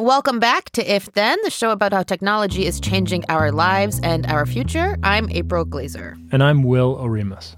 Welcome back to If Then, the show about how technology is changing our lives and our future. I'm April Glaser. And I'm Will Oremus.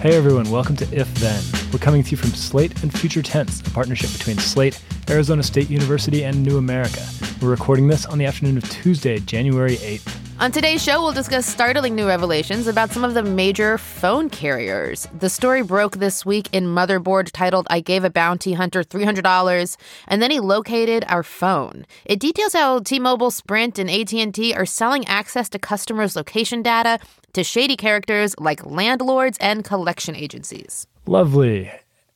Hey everyone, welcome to If Then. We're coming to you from Slate and Future Tense, a partnership between Slate, Arizona State University, and New America. We're recording this on the afternoon of Tuesday, January 8th. On today's show, we'll discuss startling new revelations about some of the major phone carriers. The story broke this week in Motherboard titled I Gave a Bounty Hunter $300 and then he located our phone. It details how T-Mobile, Sprint, and AT&T are selling access to customers' location data to shady characters like landlords and collection agencies. Lovely.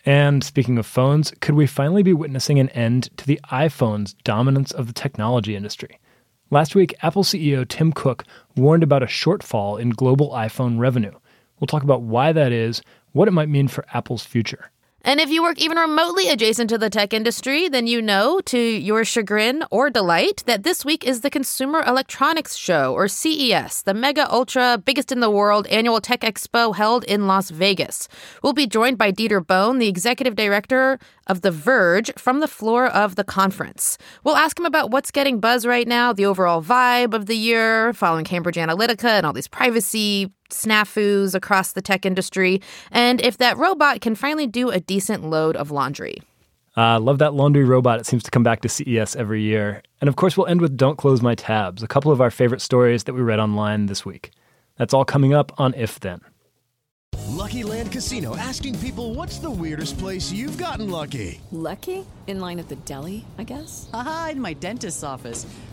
And speaking of phones, could we finally be witnessing an end to the iPhone's dominance of the technology industry? Last week, Apple CEO Tim Cook warned about a shortfall in global iPhone revenue. We'll talk about why that is, what it might mean for Apple's future. And if you work even remotely adjacent to the tech industry, then you know, to your chagrin or delight, that this week is the Consumer Electronics Show, or CES, the mega ultra biggest in the world annual tech expo held in Las Vegas. We'll be joined by Dieter Bohn, the executive director of The Verge, from the floor of the conference. We'll ask him about what's getting buzz right now, the overall vibe of the year, following Cambridge Analytica and all these privacy snafus across the tech industry, and if that robot can finally do a decent load of laundry. Uh, love that laundry robot. It seems to come back to CES every year. And of course, we'll end with Don't Close My Tabs, a couple of our favorite stories that we read online this week. That's all coming up on If Then. Lucky Land Casino asking people what's the weirdest place you've gotten lucky? Lucky? In line at the deli, I guess? Aha, in my dentist's office.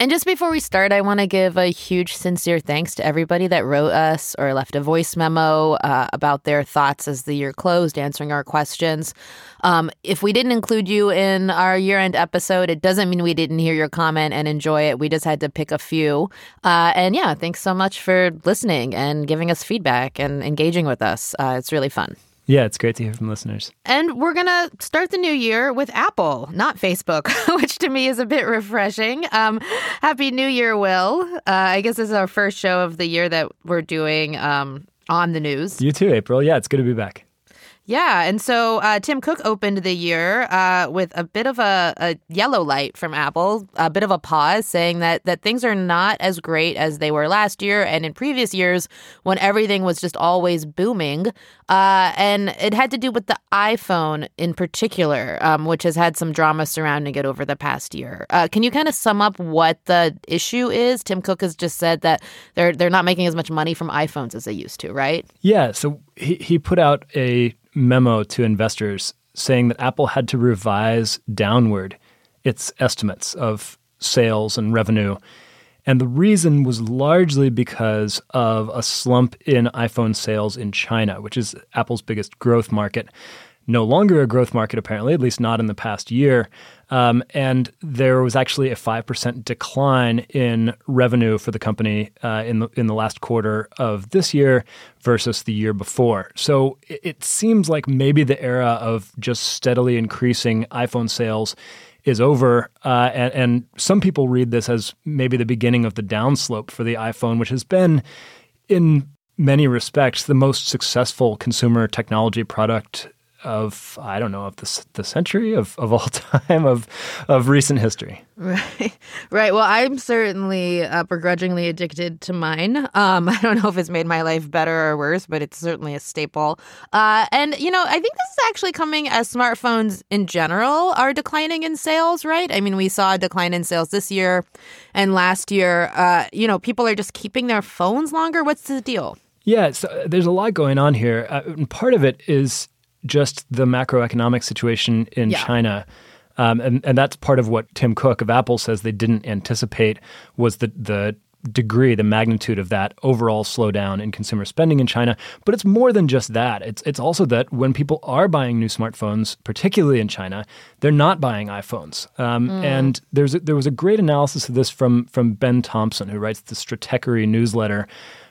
And just before we start, I want to give a huge, sincere thanks to everybody that wrote us or left a voice memo uh, about their thoughts as the year closed, answering our questions. Um, if we didn't include you in our year end episode, it doesn't mean we didn't hear your comment and enjoy it. We just had to pick a few. Uh, and yeah, thanks so much for listening and giving us feedback and engaging with us. Uh, it's really fun. Yeah, it's great to hear from listeners. And we're going to start the new year with Apple, not Facebook, which to me is a bit refreshing. Um, Happy New Year, Will. Uh, I guess this is our first show of the year that we're doing um, on the news. You too, April. Yeah, it's good to be back. Yeah, and so uh, Tim Cook opened the year uh, with a bit of a, a, yellow light from Apple, a bit of a pause, saying that that things are not as great as they were last year and in previous years when everything was just always booming. Uh, and it had to do with the iPhone in particular, um, which has had some drama surrounding it over the past year. Uh, can you kind of sum up what the issue is? Tim Cook has just said that they're they're not making as much money from iPhones as they used to, right? Yeah. So he he put out a memo to investors saying that Apple had to revise downward its estimates of sales and revenue. And the reason was largely because of a slump in iPhone sales in China, which is Apple's biggest growth market no longer a growth market, apparently, at least not in the past year. Um, and there was actually a 5% decline in revenue for the company uh, in, the, in the last quarter of this year versus the year before. So it, it seems like maybe the era of just steadily increasing iPhone sales is over. Uh, and, and some people read this as maybe the beginning of the downslope for the iPhone, which has been in many respects the most successful consumer technology product of I don't know of the the century of, of all time of of recent history. Right, right. Well, I'm certainly uh, begrudgingly addicted to mine. Um, I don't know if it's made my life better or worse, but it's certainly a staple. Uh, and you know, I think this is actually coming as smartphones in general are declining in sales. Right? I mean, we saw a decline in sales this year and last year. Uh, you know, people are just keeping their phones longer. What's the deal? Yeah, so there's a lot going on here. Uh, and part of it is just the macroeconomic situation in yeah. China. Um, and, and that's part of what Tim Cook of Apple says they didn't anticipate was the, the degree, the magnitude of that overall slowdown in consumer spending in China. But it's more than just that. It's it's also that when people are buying new smartphones, particularly in China, they're not buying iPhones. Um, mm. And there's a, there was a great analysis of this from from Ben Thompson, who writes the Stratechery newsletter,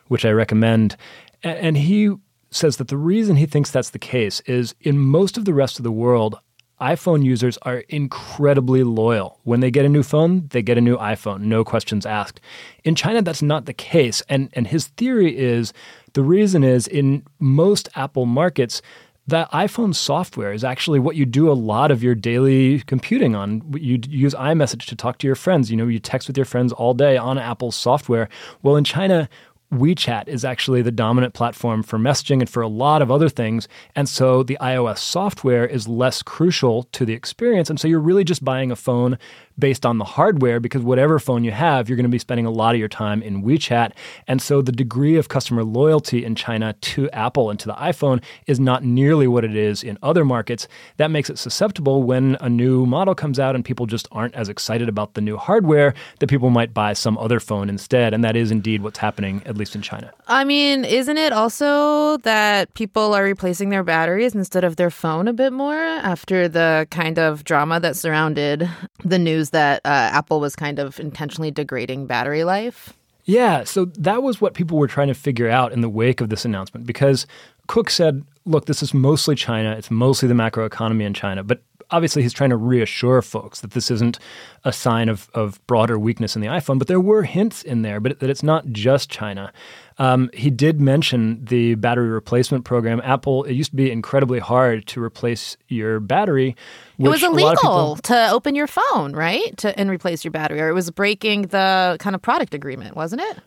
which I recommend, and he says that the reason he thinks that's the case is in most of the rest of the world, iPhone users are incredibly loyal. When they get a new phone, they get a new iPhone, no questions asked. In China, that's not the case. And, and his theory is the reason is in most Apple markets, that iPhone software is actually what you do a lot of your daily computing on. You use iMessage to talk to your friends. You know, you text with your friends all day on Apple's software. Well, in China, WeChat is actually the dominant platform for messaging and for a lot of other things. And so the iOS software is less crucial to the experience. And so you're really just buying a phone based on the hardware because whatever phone you have, you're going to be spending a lot of your time in WeChat. And so the degree of customer loyalty in China to Apple and to the iPhone is not nearly what it is in other markets. That makes it susceptible when a new model comes out and people just aren't as excited about the new hardware that people might buy some other phone instead. And that is indeed what's happening, at least in China. I mean, isn't it also that people are replacing their batteries instead of their phone a bit more after the kind of drama that surrounded the news that uh, Apple was kind of intentionally degrading battery life. Yeah, so that was what people were trying to figure out in the wake of this announcement because Cook said, look, this is mostly China, it's mostly the macroeconomy in China, but obviously he's trying to reassure folks that this isn't a sign of, of broader weakness in the iPhone, but there were hints in there, but that it's not just China. Um, he did mention the battery replacement program. Apple, it used to be incredibly hard to replace your battery. It was illegal people... to open your phone, right? To and replace your battery, or it was breaking the kind of product agreement, wasn't it?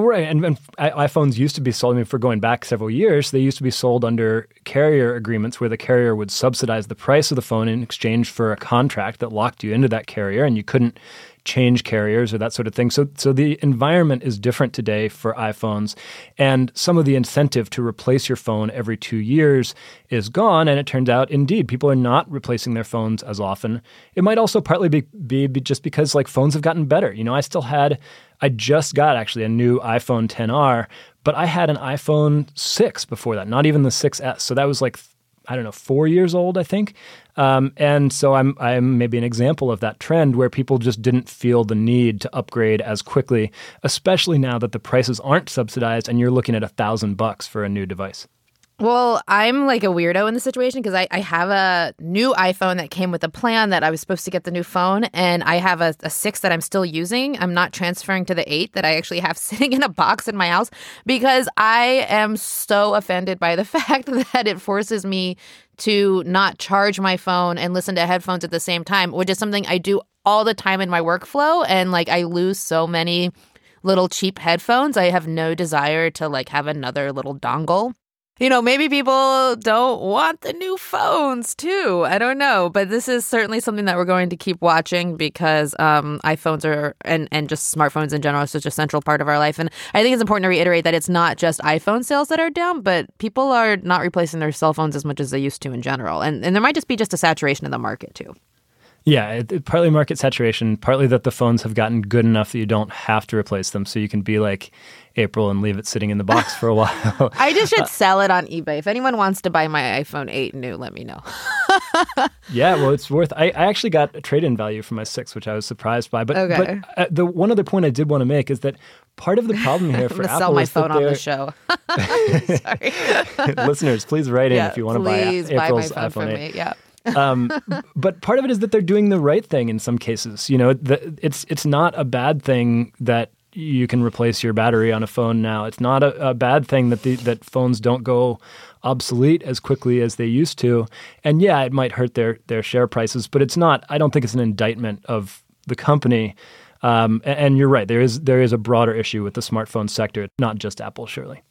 Right, and, and, iPhones used to be sold. I mean, for going back several years, they used to be sold under carrier agreements where the carrier would subsidize the price of the phone in exchange for a contract that locked you into that carrier, and you couldn't change carriers or that sort of thing. So, so the environment is different today for iPhones, and some of the incentive to replace your phone every two years is gone. And it turns out, indeed, people are not replacing their phones as often. It might also partly be, be, be just because like phones have gotten better. You know, I still had, I just got actually a new iPhone 10R, but I had an iPhone 6 before that, not even the 6S. So that was like I don't know, four years old, I think. Um, and so I'm I'm maybe an example of that trend where people just didn't feel the need to upgrade as quickly, especially now that the prices aren't subsidized and you're looking at a thousand bucks for a new device. Well, I'm like a weirdo in the situation because I, I have a new iPhone that came with a plan that I was supposed to get the new phone, and I have a, a six that I'm still using. I'm not transferring to the eight that I actually have sitting in a box in my house because I am so offended by the fact that it forces me to not charge my phone and listen to headphones at the same time, which is something I do all the time in my workflow. And like I lose so many little cheap headphones. I have no desire to like have another little dongle you know, maybe people don't want the new phones too. I don't know, but this is certainly something that we're going to keep watching because um, iPhones are and and just smartphones in general is such a central part of our life. And I think it's important to reiterate that it's not just iPhone sales that are down, but people are not replacing their cell phones as much as they used to in general. And and there might just be just a saturation in the market too. Yeah, it, it, partly market saturation, partly that the phones have gotten good enough that you don't have to replace them. So you can be like April and leave it sitting in the box for a while. I just should sell it on eBay. If anyone wants to buy my iPhone 8 new, let me know. yeah, well, it's worth. I, I actually got a trade in value for my six, which I was surprised by. But, okay. but uh, the one other point I did want to make is that part of the problem here for Apple sell my is phone on the show. Sorry, listeners, please write in yeah, if you want to buy April's buy iPhone 8. Yeah um, but part of it is that they're doing the right thing in some cases. You know, the, it's it's not a bad thing that you can replace your battery on a phone now. It's not a, a bad thing that the, that phones don't go obsolete as quickly as they used to. And yeah, it might hurt their their share prices, but it's not. I don't think it's an indictment of the company. Um, and, and you're right. There is there is a broader issue with the smartphone sector, not just Apple, surely.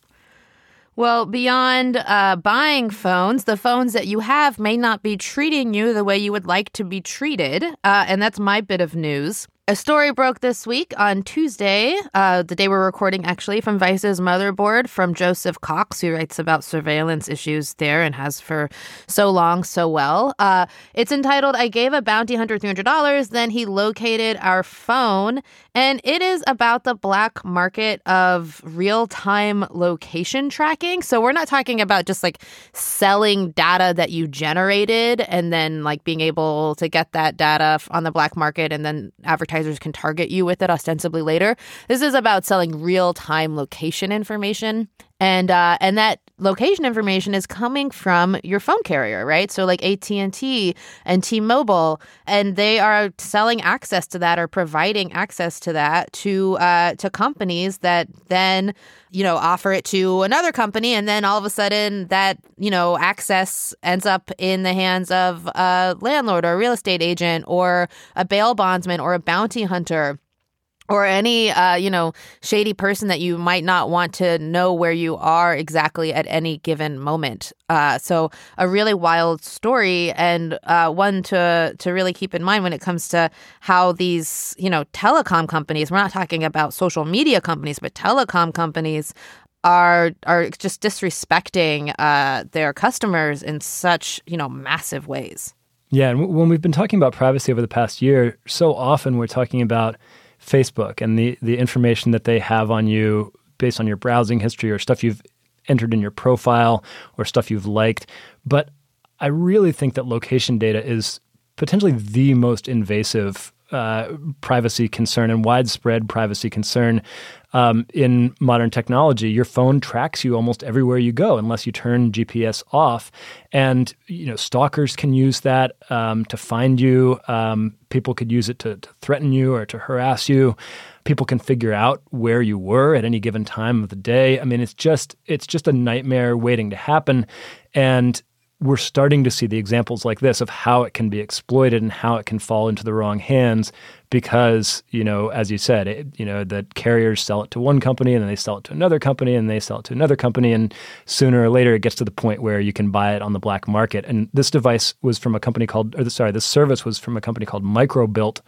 Well, beyond uh, buying phones, the phones that you have may not be treating you the way you would like to be treated. Uh, and that's my bit of news. A story broke this week on Tuesday, uh, the day we're recording, actually, from Vice's motherboard from Joseph Cox, who writes about surveillance issues there and has for so long, so well. Uh, it's entitled, I Gave a Bounty Hunter $300, then he located our phone. And it is about the black market of real time location tracking. So we're not talking about just like selling data that you generated and then like being able to get that data on the black market and then advertisers can target you with it ostensibly later. This is about selling real time location information and uh, and that location information is coming from your phone carrier, right? So like AT and T and T Mobile, and they are selling access to that or providing access to that to uh, to companies that then you know offer it to another company, and then all of a sudden that you know access ends up in the hands of a landlord or a real estate agent or a bail bondsman or a bounty hunter or any uh, you know shady person that you might not want to know where you are exactly at any given moment. Uh, so a really wild story and uh, one to to really keep in mind when it comes to how these you know telecom companies. We're not talking about social media companies, but telecom companies are are just disrespecting uh, their customers in such you know massive ways. Yeah, and when we've been talking about privacy over the past year, so often we're talking about Facebook and the the information that they have on you based on your browsing history or stuff you've entered in your profile or stuff you've liked. But I really think that location data is potentially the most invasive uh, privacy concern and widespread privacy concern um, in modern technology. Your phone tracks you almost everywhere you go, unless you turn GPS off. And you know, stalkers can use that um, to find you. Um, people could use it to, to threaten you or to harass you. People can figure out where you were at any given time of the day. I mean, it's just it's just a nightmare waiting to happen. And we're starting to see the examples like this of how it can be exploited and how it can fall into the wrong hands because you know as you said it, you know the carriers sell it to one company and then they sell it to another company and they sell it to another company and sooner or later it gets to the point where you can buy it on the black market. And this device was from a company called or sorry this service was from a company called Microbilt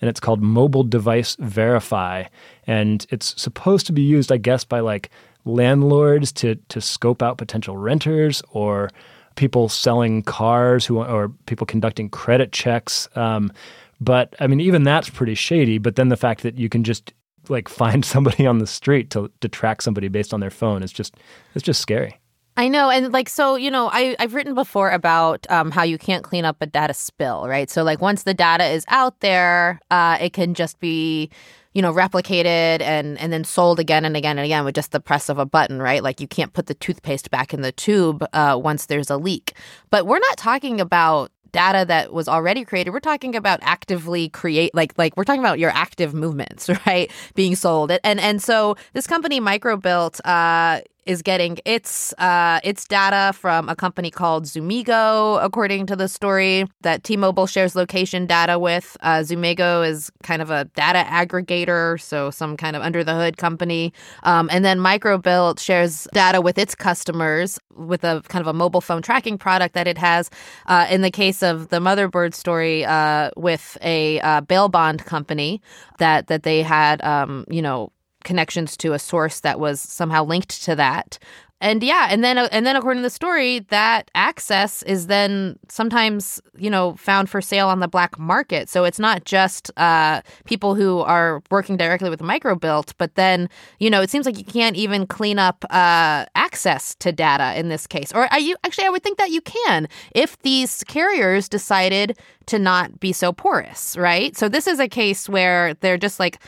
and it's called mobile device verify. And it's supposed to be used i guess by like landlords to to scope out potential renters or people selling cars who or people conducting credit checks. Um, but I mean, even that's pretty shady. But then the fact that you can just like find somebody on the street to to track somebody based on their phone is just it's just scary. I know, and like so, you know, I I've written before about um, how you can't clean up a data spill, right? So like once the data is out there, uh, it can just be you know, replicated and and then sold again and again and again with just the press of a button, right? Like you can't put the toothpaste back in the tube uh, once there's a leak. But we're not talking about data that was already created. We're talking about actively create like like we're talking about your active movements, right? Being sold. And and so this company Microbilt uh is getting its uh, its data from a company called Zumigo, according to the story that T-Mobile shares location data with. Uh, Zumigo is kind of a data aggregator, so some kind of under the hood company. Um, and then Microbilt shares data with its customers with a kind of a mobile phone tracking product that it has. Uh, in the case of the motherboard story, uh, with a uh, bail bond company that that they had, um, you know, connections to a source that was somehow linked to that. And yeah, and then and then according to the story, that access is then sometimes you know found for sale on the black market. So it's not just uh, people who are working directly with Microbilt, but then you know it seems like you can't even clean up uh, access to data in this case. Or you actually? I would think that you can if these carriers decided to not be so porous, right? So this is a case where they're just like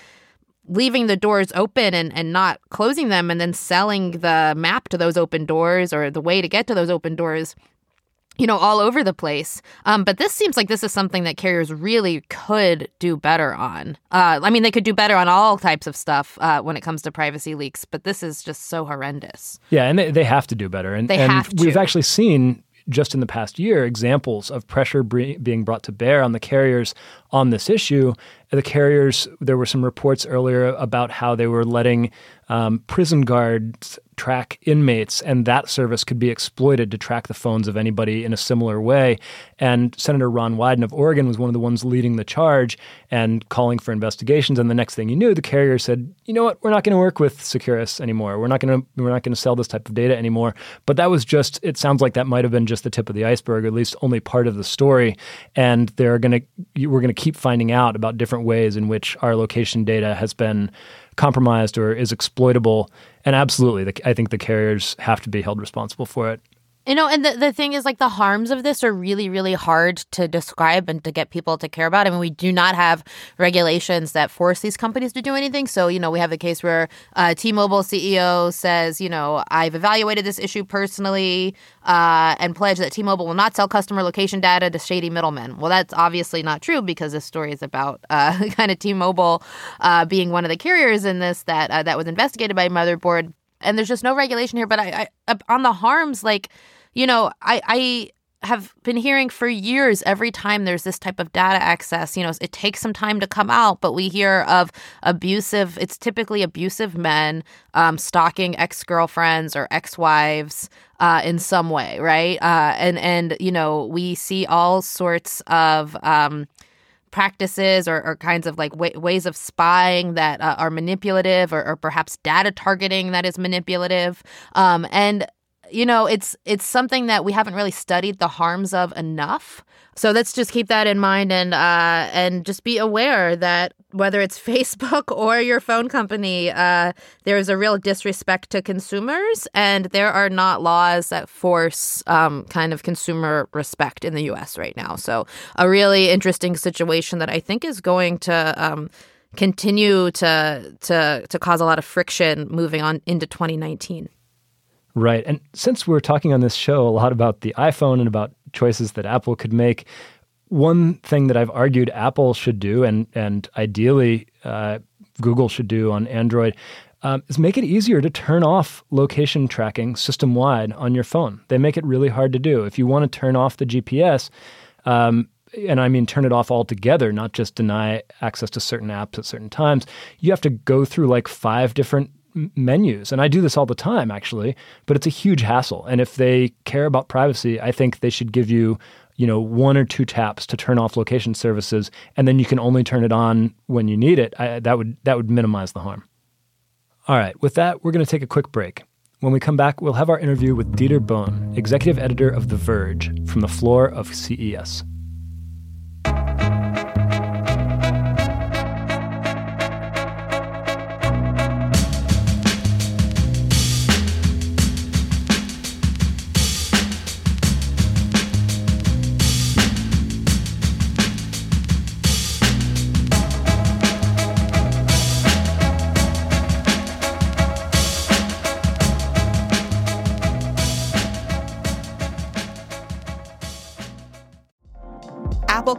leaving the doors open and, and not closing them and then selling the map to those open doors or the way to get to those open doors you know all over the place. Um, but this seems like this is something that carriers really could do better on. Uh, i mean they could do better on all types of stuff uh, when it comes to privacy leaks but this is just so horrendous. Yeah and they, they have to do better. And, they and have to. we've actually seen just in the past year examples of pressure being brought to bear on the carriers on this issue. The carriers, there were some reports earlier about how they were letting um, prison guards track inmates, and that service could be exploited to track the phones of anybody in a similar way. And Senator Ron Wyden of Oregon was one of the ones leading the charge and calling for investigations. And the next thing you knew, the carrier said, "You know what? We're not going to work with Securus anymore. We're not going to we're not going to sell this type of data anymore." But that was just. It sounds like that might have been just the tip of the iceberg, or at least only part of the story. And they're going to we're going to keep finding out about different ways in which our location data has been compromised or is exploitable. And absolutely, the, I think the carriers have to be held responsible for it. You know, and the, the thing is, like, the harms of this are really, really hard to describe and to get people to care about. I mean, we do not have regulations that force these companies to do anything. So, you know, we have the case where uh, T Mobile CEO says, you know, I've evaluated this issue personally uh, and pledged that T Mobile will not sell customer location data to shady middlemen. Well, that's obviously not true because this story is about uh, kind of T Mobile uh, being one of the carriers in this that, uh, that was investigated by Motherboard. And there's just no regulation here. But I, I on the harms, like, you know, I, I have been hearing for years every time there's this type of data access, you know, it takes some time to come out, but we hear of abusive, it's typically abusive men um, stalking ex girlfriends or ex wives uh, in some way, right? Uh, and, and, you know, we see all sorts of. Um, practices or, or, kinds of like way, ways of spying that uh, are manipulative or, or, perhaps data targeting that is manipulative um, and you know, it's it's something that we haven't really studied the harms of enough. So let's just keep that in mind and uh, and just be aware that whether it's Facebook or your phone company, uh, there is a real disrespect to consumers, and there are not laws that force um, kind of consumer respect in the U.S. right now. So a really interesting situation that I think is going to. Um, continue to to to cause a lot of friction moving on into 2019. Right. And since we're talking on this show a lot about the iPhone and about choices that Apple could make, one thing that I've argued Apple should do, and and ideally uh, Google should do on Android, um, is make it easier to turn off location tracking system wide on your phone. They make it really hard to do. If you want to turn off the GPS, um, and I mean turn it off altogether, not just deny access to certain apps at certain times, you have to go through like five different menus. And I do this all the time, actually, but it's a huge hassle. And if they care about privacy, I think they should give you, you know, one or two taps to turn off location services, and then you can only turn it on when you need it. I, that would that would minimize the harm. All right, with that, we're going to take a quick break. When we come back, we'll have our interview with Dieter Bohn, executive editor of The Verge, from the floor of CES.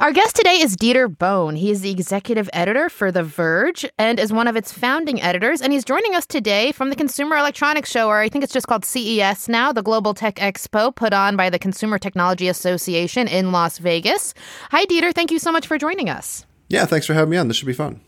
Our guest today is Dieter Bohn. He is the executive editor for The Verge and is one of its founding editors. And he's joining us today from the Consumer Electronics Show, or I think it's just called CES now, the Global Tech Expo put on by the Consumer Technology Association in Las Vegas. Hi, Dieter. Thank you so much for joining us. Yeah, thanks for having me on. This should be fun.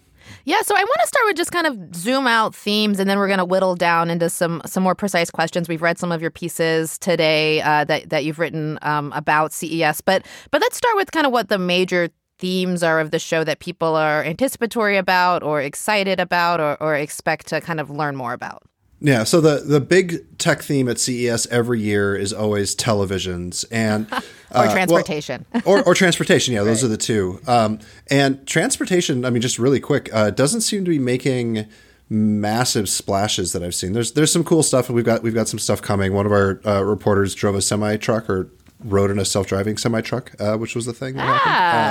Yeah, so I want to start with just kind of zoom out themes, and then we're going to whittle down into some some more precise questions. We've read some of your pieces today uh, that that you've written um, about CES, but but let's start with kind of what the major themes are of the show that people are anticipatory about, or excited about, or, or expect to kind of learn more about. Yeah, so the the big tech theme at CES every year is always televisions and or uh, transportation well, or, or transportation. Yeah, those right. are the two. Um, and transportation, I mean, just really quick, uh, doesn't seem to be making massive splashes that I've seen. There's there's some cool stuff, and we've got we've got some stuff coming. One of our uh, reporters drove a semi truck or rode in a self driving semi truck, uh, which was the thing. That Ah.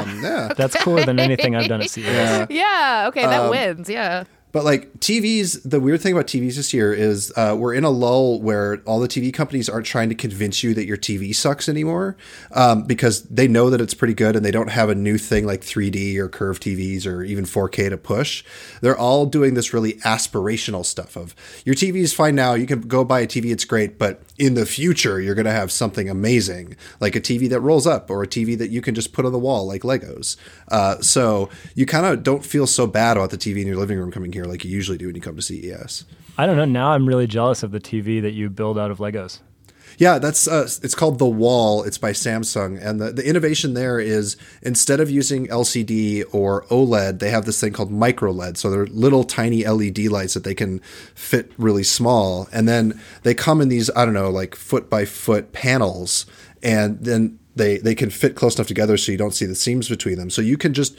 happened. Um, yeah, That's cooler than anything I've done at CES. yeah. Yeah, okay, that Um, wins. Yeah. But like TVs, the weird thing about TVs this year is uh, we're in a lull where all the TV companies aren't trying to convince you that your TV sucks anymore um, because they know that it's pretty good and they don't have a new thing like 3D or curved TVs or even 4K to push. They're all doing this really aspirational stuff of your TV is fine now. You can go buy a TV, it's great, but in the future you're going to have something amazing like a TV that rolls up or a TV that you can just put on the wall like Legos. Uh, so you kind of don't feel so bad about the TV in your living room coming here like you usually do when you come to CES. I don't know. Now I'm really jealous of the TV that you build out of Legos. Yeah, that's uh, it's called the Wall. It's by Samsung, and the, the innovation there is instead of using LCD or OLED, they have this thing called micro LED. So they're little tiny LED lights that they can fit really small, and then they come in these I don't know like foot by foot panels, and then they they can fit close enough together so you don't see the seams between them. So you can just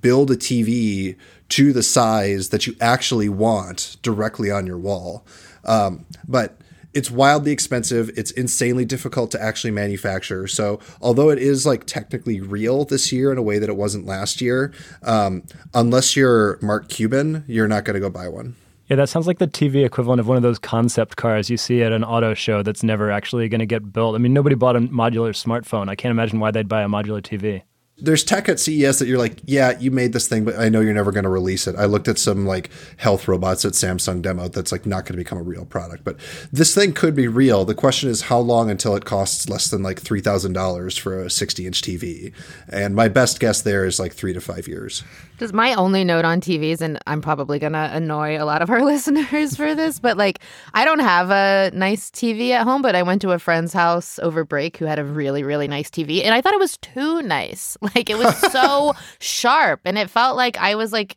build a TV to the size that you actually want directly on your wall. Um, but it's wildly expensive. It's insanely difficult to actually manufacture. So, although it is like technically real this year in a way that it wasn't last year, um, unless you're Mark Cuban, you're not going to go buy one. Yeah, that sounds like the TV equivalent of one of those concept cars you see at an auto show that's never actually going to get built. I mean, nobody bought a modular smartphone. I can't imagine why they'd buy a modular TV. There's tech at CES that you're like, yeah, you made this thing, but I know you're never going to release it. I looked at some like health robots at Samsung demo that's like not going to become a real product, but this thing could be real. The question is how long until it costs less than like three thousand dollars for a 60 inch TV, and my best guess there is like three to five years. Just my only note on TVs, and I'm probably gonna annoy a lot of our listeners for this, but like I don't have a nice TV at home, but I went to a friend's house over break who had a really, really nice TV, and I thought it was too nice. Like it was so sharp, and it felt like I was like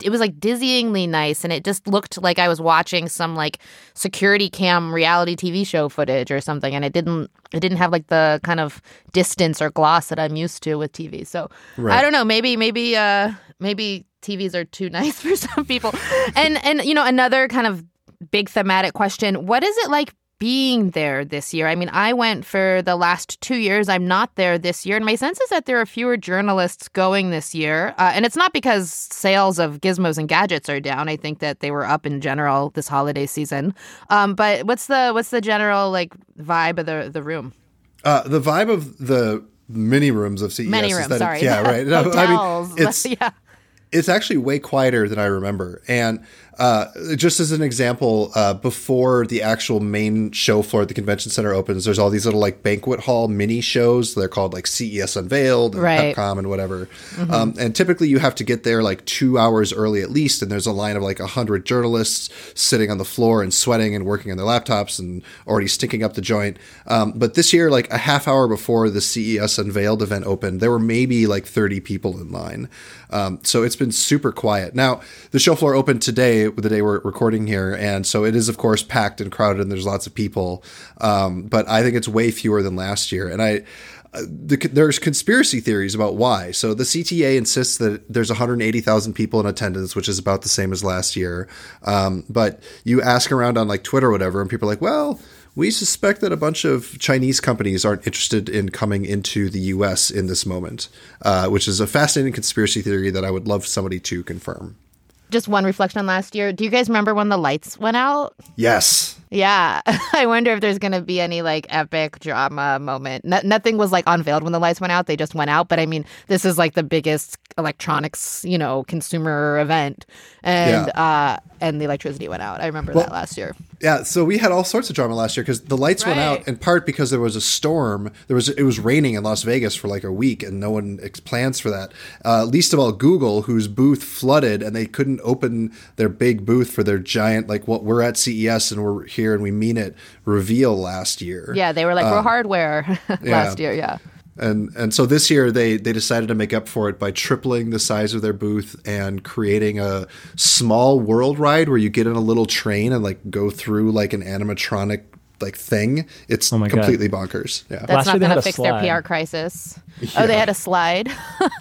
it was like dizzyingly nice and it just looked like I was watching some like security cam reality TV show footage or something and it didn't it didn't have like the kind of distance or gloss that I'm used to with TV. So Right. I don't know, maybe maybe uh maybe TVs are too nice for some people. And and you know another kind of big thematic question, what is it like being there this year? I mean, I went for the last two years. I'm not there this year. And my sense is that there are fewer journalists going this year. Uh, and it's not because sales of gizmos and gadgets are down. I think that they were up in general this holiday season. Um, but what's the what's the general like vibe of the the room? Uh, the vibe of the mini rooms of CES Many is rooms, that sorry. Yeah, right. No. I mean, it's yeah. it's actually way quieter than I remember. And uh, just as an example, uh, before the actual main show floor at the convention center opens, there's all these little like banquet hall mini shows. They're called like CES Unveiled and Right. Pepcom and whatever. Um, and typically you have to get there like two hours early at least. And there's a line of like a hundred journalists sitting on the floor and sweating and working on their laptops and already stinking up the joint. Um, but this year, like a half hour before the CES Unveiled event opened, there were maybe like 30 people in line. Um, so it's been super quiet. Now, the show floor opened today, the day we're recording here. And so it is, of course, packed and crowded and there's lots of people. Um, but I think it's way fewer than last year. And I, uh, the, there's conspiracy theories about why. So the CTA insists that there's 180,000 people in attendance, which is about the same as last year. Um, but you ask around on like Twitter or whatever, and people are like, well, we suspect that a bunch of Chinese companies aren't interested in coming into the U.S. in this moment, uh, which is a fascinating conspiracy theory that I would love somebody to confirm. Just one reflection on last year. Do you guys remember when the lights went out? Yes. Yeah, I wonder if there's going to be any like epic drama moment. No- nothing was like unveiled when the lights went out; they just went out. But I mean, this is like the biggest electronics, you know, consumer event, and uh, and the electricity went out. I remember that last year. Yeah, so we had all sorts of drama last year because the lights went out in part because there was a storm. There was it was raining in Las Vegas for like a week, and no one ex- plans for that. Uh, least of all Google, whose booth flooded, and they couldn't open their big booth for their giant like what we're at CES and we're here and we mean it reveal last year. Yeah, they were like, "We're hardware" last year. Yeah. And and so this year they they decided to make up for it by tripling the size of their booth and creating a small world ride where you get in a little train and like go through like an animatronic like thing. It's Oh my God. completely bonkers. Yeah, That's Last not going to fix slide. their PR crisis. Oh, they had a slide. they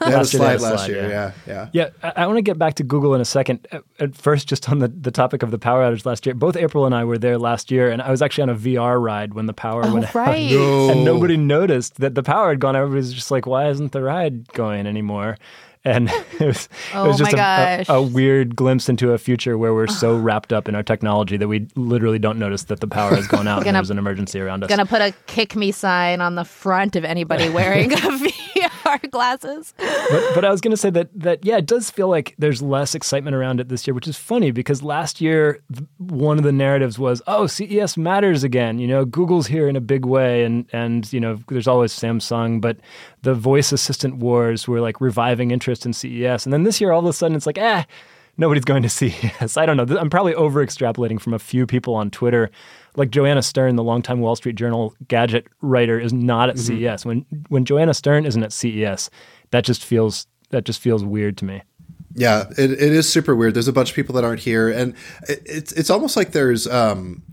had a Last year they slide last year. yeah. Yeah, yeah. Yeah, I, I want to get back to Google in a second. At- At first, just on the, the topic of the power outage last year, both April and I were there last year, and I was actually on a VR ride when the power oh, went out. Oh, right. And nobody noticed that the power had gone. Out. Everybody's just like, why isn't the ride going anymore? And it was, Oh it was just a, a, a weird glimpse into a future where we're so wrapped up in our technology that we literally don't notice that the power has gone out and Gonna- there's an emergency around us. Gonna put a kick me sign on the front of anybody wearing a VR glasses. but, but I was going to say that that yeah, it does feel like there's less excitement around it this year, which is funny because last year one of the narratives was, oh, CES matters again. You know, Google's here in a big way, and and you know, there's always Samsung, but the voice assistant wars were like reviving interest in CES, and then this year all of a sudden it's like, eh. Nobody's going to CES. I don't know. I'm probably over extrapolating from a few people on Twitter. Like Joanna Stern, the longtime Wall Street Journal gadget writer, is not at CES. When when Joanna Stern isn't at CES, that just feels that just feels weird to me. Yeah, it, it is super weird. There's a bunch of people that aren't here, and it, it's it's almost like there's um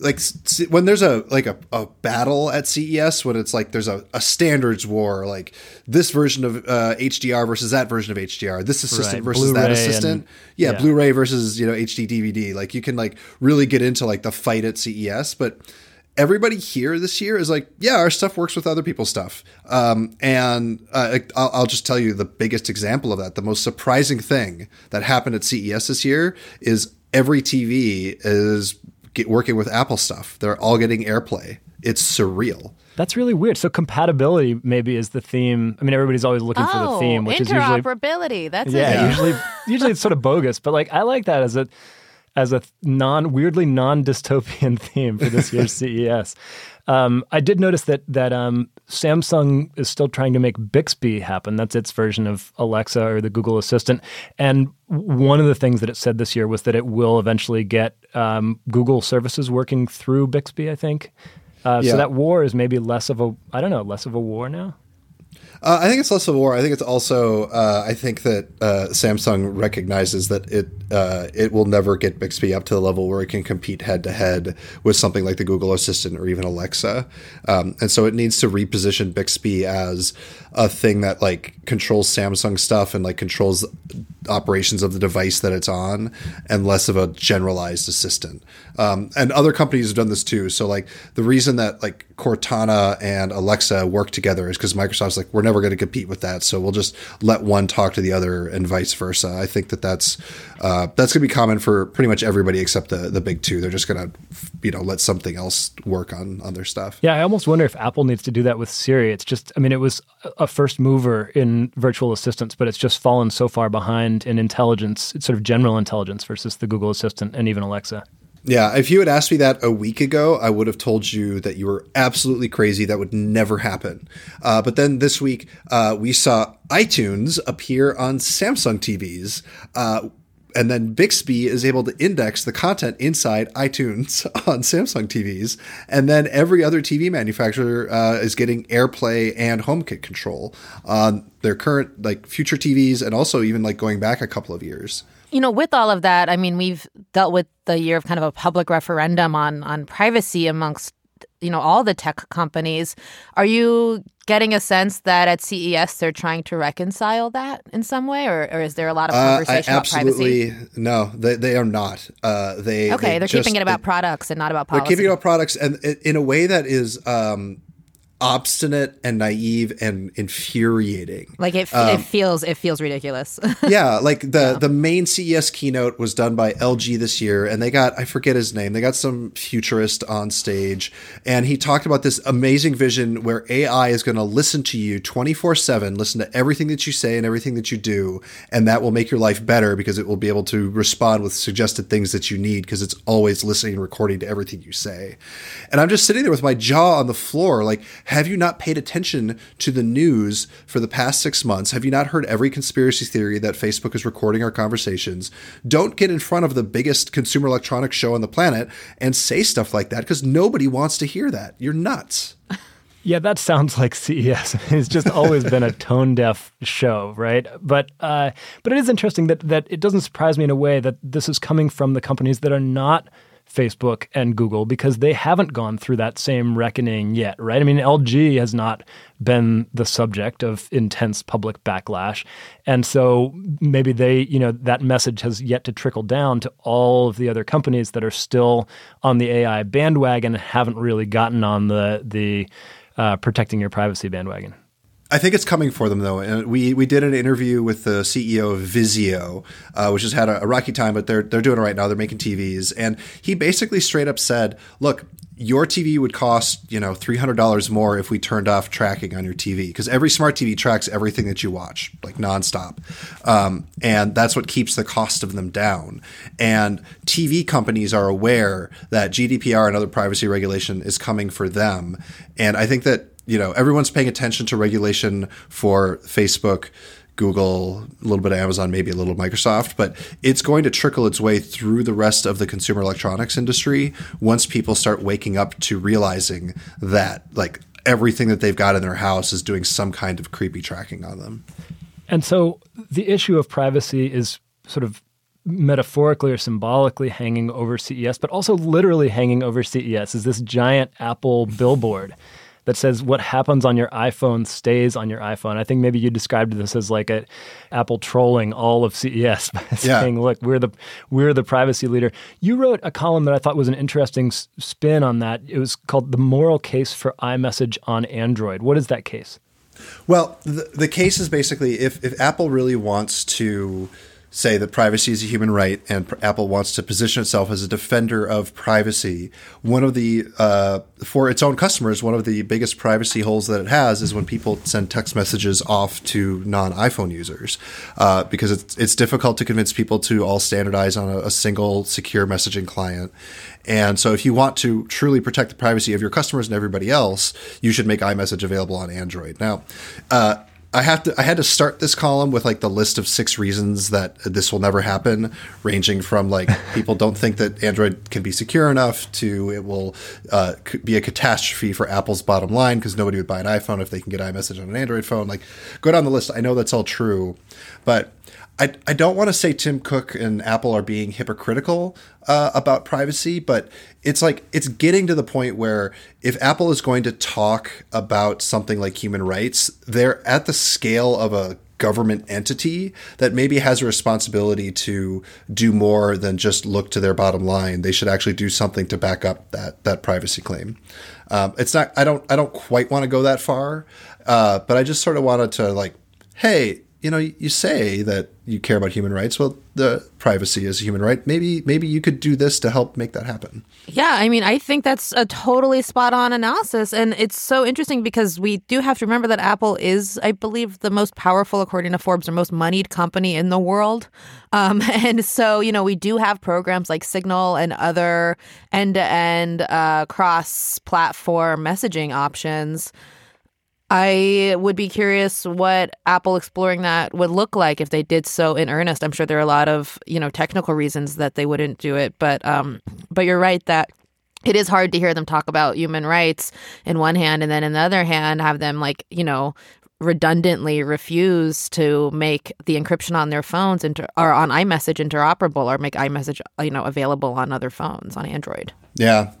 like when there's a like a, a battle at CES when it's like there's a, a standards war like this version of uh, HDR versus that version of HDR this assistant Right, versus that Blu-ray assistant and- yeah, yeah. Blu-ray versus you know HD DVD like you can like really get into like the fight at CES but everybody here this year is like, yeah, our stuff works with other people's stuff. Um, and uh, I'll, I'll just tell you the biggest example of that. The most surprising thing that happened at CES this year is every TV is get, working with Apple stuff. They're all getting AirPlay. It's surreal. That's really weird. So compatibility maybe is the theme. I mean, everybody's always looking for the Oh, theme, which is usually interoperability. That's yeah, it. usually usually it's sort of bogus, but like I like that as a as a non weirdly non dystopian theme for this year's CES. Um, I did notice that that um, Samsung is still trying to make Bixby happen. That's its version of Alexa or the Google Assistant. And one of the things that it said this year was that it will eventually get um, Google services working through Bixby. I think. Uh, Yeah. So that war is maybe less of a I don't know less of a war now. Uh, I think it's less of a war. I think it's also. Uh, I think that uh, Samsung recognizes that it uh, it will never get Bixby up to the level where it can compete head to head with something like the Google Assistant or even Alexa, um, and so it needs to reposition Bixby as a thing that like controls Samsung stuff and like controls operations of the device that it's on, and less of a generalized assistant. Um, and other companies have done this too. So like the reason that like Cortana and Alexa work together is because Microsoft's like we're never going to compete with that, so we'll just let one talk to the other and vice versa. I think that that's uh, that's going to be common for pretty much everybody except the the big two. They're just going to you know let something else work on on their stuff. Yeah, I almost wonder if Apple needs to do that with Siri. It's just, I mean, it was a first mover in virtual assistants, but it's just fallen so far behind in intelligence, sort of general intelligence versus the Google Assistant and even Alexa. Yeah, if you had asked me that a week ago, I would have told you that you were absolutely crazy. That would never happen. Uh, but then this week, uh, we saw iTunes appear on Samsung TVs. Uh, and then Bixby is able to index the content inside iTunes on Samsung TVs. And then every other TV manufacturer uh, is getting AirPlay and HomeKit control on their current, like future TVs, and also even like going back a couple of years. You know, with all of that, I mean, we've dealt with the year of kind of a public referendum on on privacy amongst you know all the tech companies. Are you getting a sense that at CES they're trying to reconcile that in some way, or, or is there a lot of Uh, conversation about privacy? no. They they are not. Uh, they Okay, they they're just- keeping it about products and not about They're keeping it about products, and in a way that is um, obstinate and naive and infuriating. like it, Um, it feels it feels ridiculous. yeah, like the the main CES keynote was done by LG this year, and they got I forget his name. They got some futurist on stage, and he talked about this amazing vision where AI is going to listen to you twenty four seven, listen to everything that you say and everything that you do, and that will make your life better because it will be able to respond with suggested things that you need because it's always listening and recording to everything you say. And I'm just sitting there with my jaw on the floor, like, have you not paid attention to the news for the past six months? Have you not heard every conspiracy theory that Facebook is recording our conversations? Don't get in front of the biggest consumer electronics show on the planet and say stuff like that because nobody wants to hear that. You're nuts. Yeah, that sounds like CES. It's just always been a tone deaf show, right? But uh, but it is interesting that that it doesn't surprise me in a way that this is coming from the companies that are not Facebook and Google because they haven't gone through that same reckoning yet, right? I mean, LG has not been the subject of intense public backlash. And so maybe they, you know, that message has yet to trickle down to all of the other companies that are still on the AI bandwagon and haven't really gotten on the the uh, protecting your privacy bandwagon. I think it's coming for them though, and we we did an interview with the CEO of Vizio, uh, which has had a, a, rocky time, but they're they're doing it right now. They're making TVs, and he basically straight up said, "Look, your TV would cost you know three hundred dollars more if we turned off tracking on your TV because every smart TV tracks everything that you watch like nonstop, um, and that's what keeps the cost of them down. And TV companies are aware that GDPR and other privacy regulation is coming for them, and I think that." You know, everyone's paying attention to regulation for Facebook, Google, a little bit of Amazon, maybe a little Microsoft, but it's going to trickle its way through the rest of the consumer electronics industry once people start waking up to realizing that like everything that they've got in their house is doing some kind of creepy tracking on them. And so the issue of privacy is sort of metaphorically or symbolically hanging over CES, but also literally hanging over CES is this giant Apple billboard that says what happens on your iPhone stays on your iPhone. I think maybe you described this as like a Apple trolling all of CES by saying, yeah. "Look, we're the we're the privacy leader." You wrote a column that I thought was an interesting spin on that. It was called "The Moral Case for iMessage on Android." What is that case? Well, the, the case is basically if if Apple really wants to say that privacy is a human right and Apple wants to position itself as a defender of privacy. One of the, uh, for its own customers, one of the biggest privacy holes that it has is when people send text messages off to non iPhone users, uh, because it's, it's difficult to convince people to all standardize on a, a single secure messaging client. And so, if you want to truly protect the privacy of your customers and everybody else, you should make iMessage available on Android. Now, uh, I have to I had to start this column with like the list of six reasons that this will never happen, ranging from like people don't think that Android can be secure enough to it will uh, be a catastrophe for Apple's bottom line because nobody would buy an iPhone if they can get iMessage on an Android phone. Like go down the list. I know that's all true, but I, I don't want to say Tim Cook and Apple are being hypocritical uh, about privacy, but it's like it's getting to the point where if Apple is going to talk about something like human rights, they're at the scale of a government entity that maybe has a responsibility to do more than just look to their bottom line. They should actually do something to back up that that privacy claim. Um, it's not. I don't. I don't quite want to go that far, uh, but I just sort of wanted to like, hey, you know, you say that you care about human rights. Well, the privacy is a human right. Maybe maybe you could do this to help make that happen. Yeah, I mean, I think that's a totally spot on analysis, and it's so interesting because we do have to remember that Apple is, I believe, the most powerful, according to Forbes, or most moneyed company in the world. Um, and so, you know, we do have programs like Signal and other end-to-end uh, cross-platform messaging options. I would be curious what Apple exploring that would look like if they did so in earnest. I'm sure there are a lot of, you know, technical reasons that they wouldn't do it, but um but you're right that it is hard to hear them talk about human rights in one hand and then in the other hand have them like, you know, redundantly refuse to make the encryption on their phones inter- or on iMessage interoperable or make iMessage, you know, available on other phones on Android. Yeah,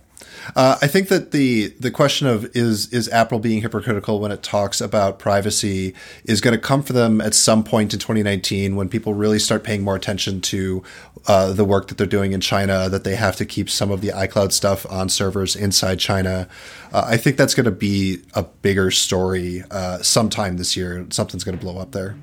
uh, I think that the the question of is is Apple being hypocritical when it talks about privacy is going to come for them at some point in 2019 when people really start paying more attention to uh, the work that they're doing in China, that they have to keep some of the iCloud stuff on servers inside China. Uh, I think that's going to be a bigger story uh, sometime this year. Something's going to blow up there.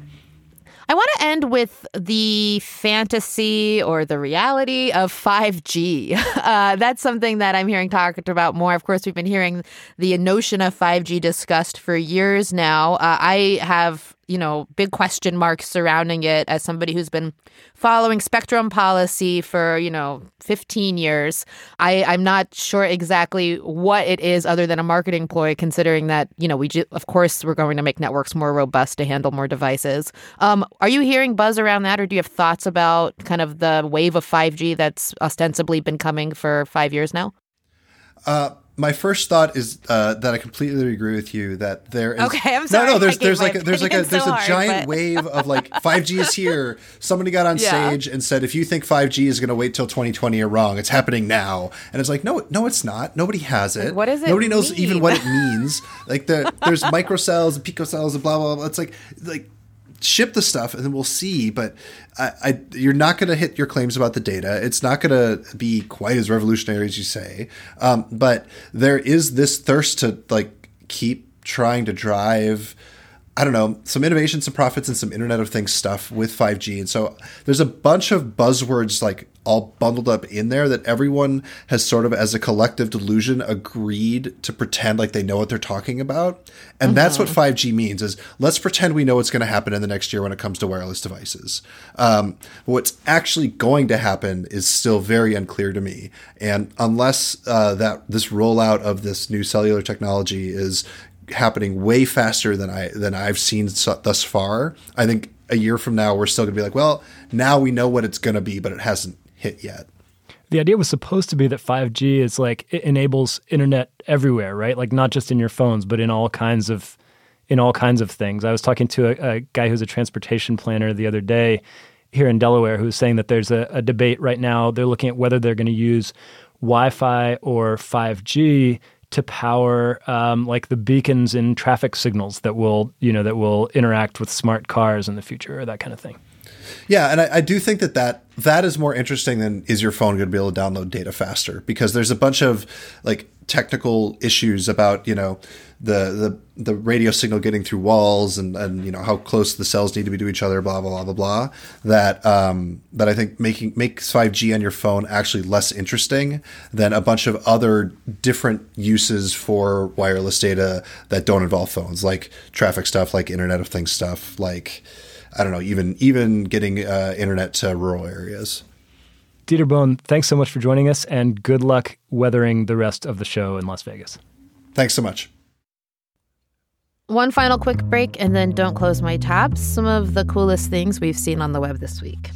I want to end with the fantasy or the reality of 5G. Uh, that's something that I'm hearing talked about more. Of course, we've been hearing the notion of 5G discussed for years now. Uh, I have you know, big question marks surrounding it as somebody who's been following spectrum policy for, you know, 15 years. I, I'm not sure exactly what it is other than a marketing ploy, considering that, you know, we, ju- of course, we're going to make networks more robust to handle more devices. Um, are you hearing buzz around that, or do you have thoughts about kind of the wave of 5G that's ostensibly been coming for five years now? Uh, my first thought is uh, that I completely agree with you that there is Okay, I'm sorry. No, no, there's there's like a, there's like a there's so a hard, giant but- wave of like 5G is here. Somebody got on Yeah. stage and said if you think 5G is going to wait till 2020 you're wrong. It's happening now. And it's like no no it's not. Nobody has it. what does it Nobody knows even what it means. like the there's microcells and picocells and blah blah blah. It's like like ship the stuff and then we'll see. But I, I you're not going to hit your claims about the data. It's not going to be quite as revolutionary as you say. Um, but there is this thirst to like keep trying to drive. I don't know, some innovation, some profits, and some Internet of Things stuff with 5G. And so there's a bunch of buzzwords like all bundled up in there that everyone has sort of, as a collective delusion, agreed to pretend like they know what they're talking about. And that's what 5G means is let's pretend we know what's going to happen in the next year when it comes to wireless devices. Um, what's actually going to happen is still very unclear to me. And unless uh, that this rollout of this new cellular technology is happening way faster than I than I've seen so, thus far. I think a year from now we're still going to be like, well, now we know what it's going to be, but it hasn't hit yet. The idea was supposed to be that 5G is like it enables internet everywhere, right? Like not just in your phones, but in all kinds of in all kinds of things. I was talking to a, a guy who's a transportation planner the other day here in Delaware who was saying that there's a, a debate right now. They're looking at whether they're going to use Wi-Fi or 5G to power um, like the beacons in traffic signals that will you know that will interact with smart cars in the future or that kind of thing. Yeah, and I, I do think that, that that is more interesting than is your phone going to be able to download data faster because there's a bunch of like technical issues about you know the the the radio signal getting through walls and and you know how close the cells need to be to each other blah blah blah blah blah that um that I think making makes 5G on your phone actually less interesting than a bunch of other different uses for wireless data that don't involve phones like traffic stuff like internet of things stuff like I don't know, even even getting uh, internet to rural areas. Dieter Bohn, thanks so much for joining us, and good luck weathering the rest of the show in Las Vegas. Thanks so much. One final quick break, and then don't close my tabs. Some of the coolest things we've seen on the web this week.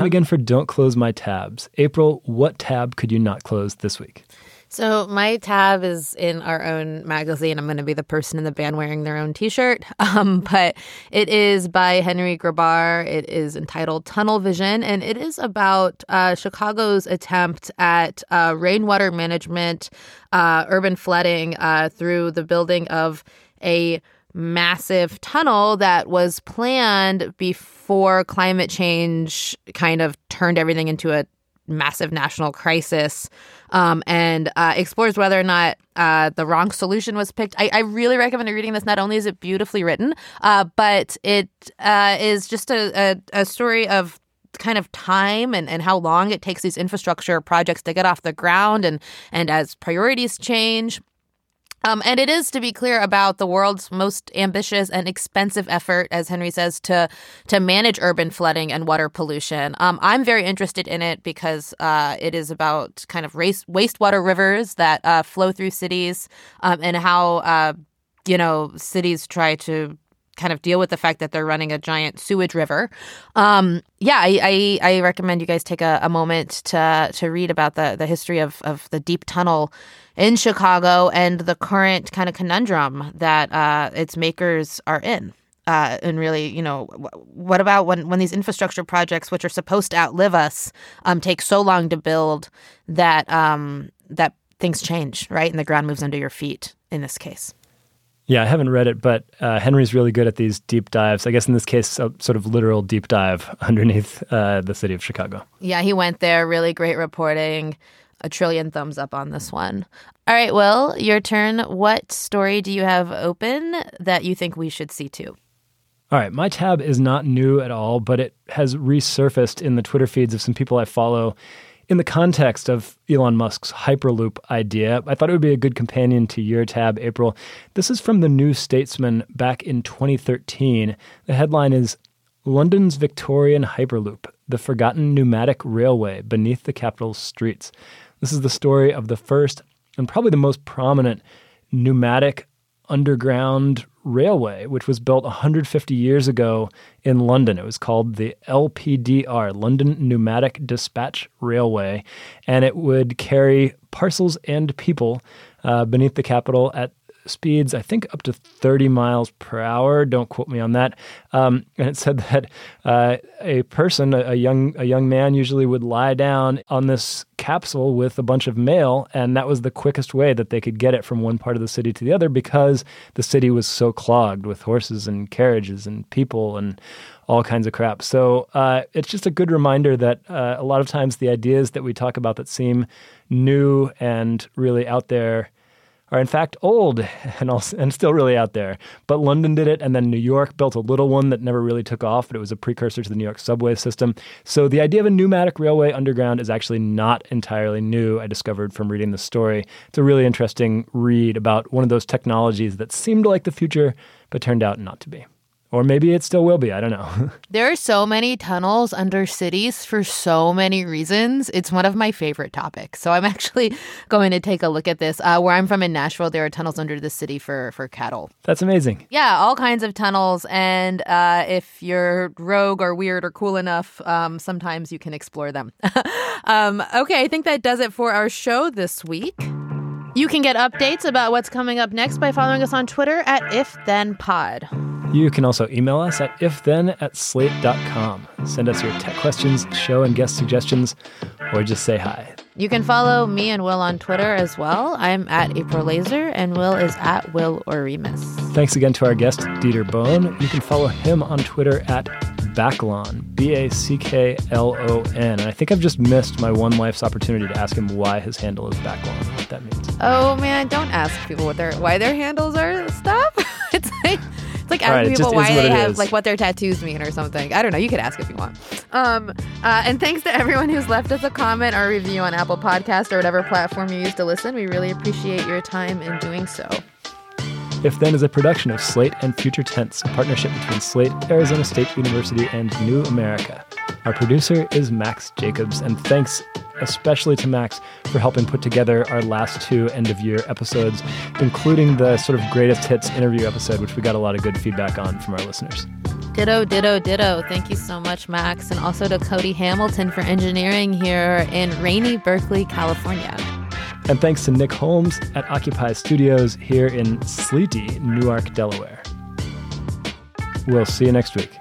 Time again for Don't Close My Tabs. April, what tab could you not close this week? So my tab is in our own magazine. I'm going to be the person in the band wearing their own T-shirt. Um, but it is by Henry Grabar. It is entitled Tunnel Vision, and it is about uh, Chicago's attempt at uh, rainwater management, uh, urban flooding uh, through the building of a massive tunnel that was planned before climate change kind of turned everything into a massive national crisis um, and uh, explores whether or not uh, the wrong solution was picked. I, I really recommend reading this. Not only is it beautifully written, uh, but it uh, is just a, a, a story of kind of time and, and how long it takes these infrastructure projects to get off the ground and, and as priorities change. Um, and it is, to be clear, about the world's most ambitious and expensive effort, as Henry says, to to manage urban flooding and water pollution. Um, I'm very interested in it because uh, it is about kind of race, wastewater rivers that uh, flow through cities um, and how uh, you know cities try to kind of deal with the fact that they're running a giant sewage river. Um, yeah, I, I, I recommend you guys take a, a moment to to read about the the history of of the deep tunnel in Chicago and the current kind of conundrum that uh, its makers are in. Uh, and really, you know, what about when, when these infrastructure projects, which are supposed to outlive us, um, take so long to build that um, that things change, right? And the ground moves under your feet. In this case. Yeah, I haven't read it, but uh, Henry's really good at these deep dives. I guess in this case, a sort of literal deep dive underneath uh, the city of Chicago. Yeah, he went there. Really great reporting. A trillion thumbs up on this one. All right, Will, your turn. What story do you have open that you think we should see too? All right, my tab is not new at all, but it has resurfaced in the Twitter feeds of some people I follow in the context of Elon Musk's Hyperloop idea. I thought it would be a good companion to your tab, April. This is from the New Statesman back in 2013. The headline is London's Victorian Hyperloop, the forgotten pneumatic railway beneath the capital's streets. This is the story of the first and probably the most prominent pneumatic underground railway, which was built 150 years ago in London. It was called the LPDR, London Pneumatic Dispatch Railway, and it would carry parcels and people uh, beneath the capital at speeds, I think up to 30 miles per hour. Don't quote me on that. Um, and it said that uh, a person, a, a, young a young man, usually would lie down on this capsule with a bunch of mail, and that was the quickest way that they could get it from one part of the city to the other because the city was so clogged with horses and carriages and people and all kinds of crap. So uh, it's just a good reminder that uh, a lot of times the ideas that we talk about that seem new and really out there are in fact old and, also, and still really out there. But London did it, and then New York built a little one that never really took off, but it was a precursor to the New York subway system. So the idea of a pneumatic railway underground is actually not entirely new, I discovered from reading the story. It's a really interesting read about one of those technologies that seemed like the future, but turned out not to be. Or maybe it still will be. I don't know. there are so many tunnels under cities for so many reasons. It's one of my favorite topics. So I'm actually going to take a look at this. Uh, where I'm from in Nashville, there are tunnels under the city for for cattle. That's amazing. Yeah, all kinds of tunnels. And uh, if you're rogue or weird or cool enough, um, sometimes you can explore them. um, okay, I think that does it for our show this week. You can get updates about what's coming up next by following us on Twitter at IfThenPod. You can also email us at ifthen at slate.com. Send us your tech questions, show and guest suggestions, or just say hi. You can follow me and Will on Twitter as well. I'm at April Laser, and Will is at Will Oremus. Thanks again to our guest, Dieter Bohn. You can follow him on Twitter at Backlon, B A C K L O N. And I think I've just missed my one life's opportunity to ask him why his handle is Backlon, what that means. Oh man, don't ask people what their why their handles are. stuff. it's like it's like asking right, people why they have is. like what their tattoos mean or something. I don't know. You could ask if you want. Um, uh, and thanks to everyone who's left us a comment or review on Apple Podcast or whatever platform you use to listen. We really appreciate your time in doing so. If Then is a production of Slate and Future Tense, a partnership between Slate, Arizona State University, and New America. Our producer is Max Jacobs, and thanks especially to Max for helping put together our last two end of year episodes, including the sort of greatest hits interview episode, which we got a lot of good feedback on from our listeners. Ditto, ditto, ditto. Thank you so much, Max. And also to Cody Hamilton for engineering here in rainy Berkeley, California. And thanks to Nick Holmes at Occupy Studios here in sleety Newark, Delaware. We'll see you next week.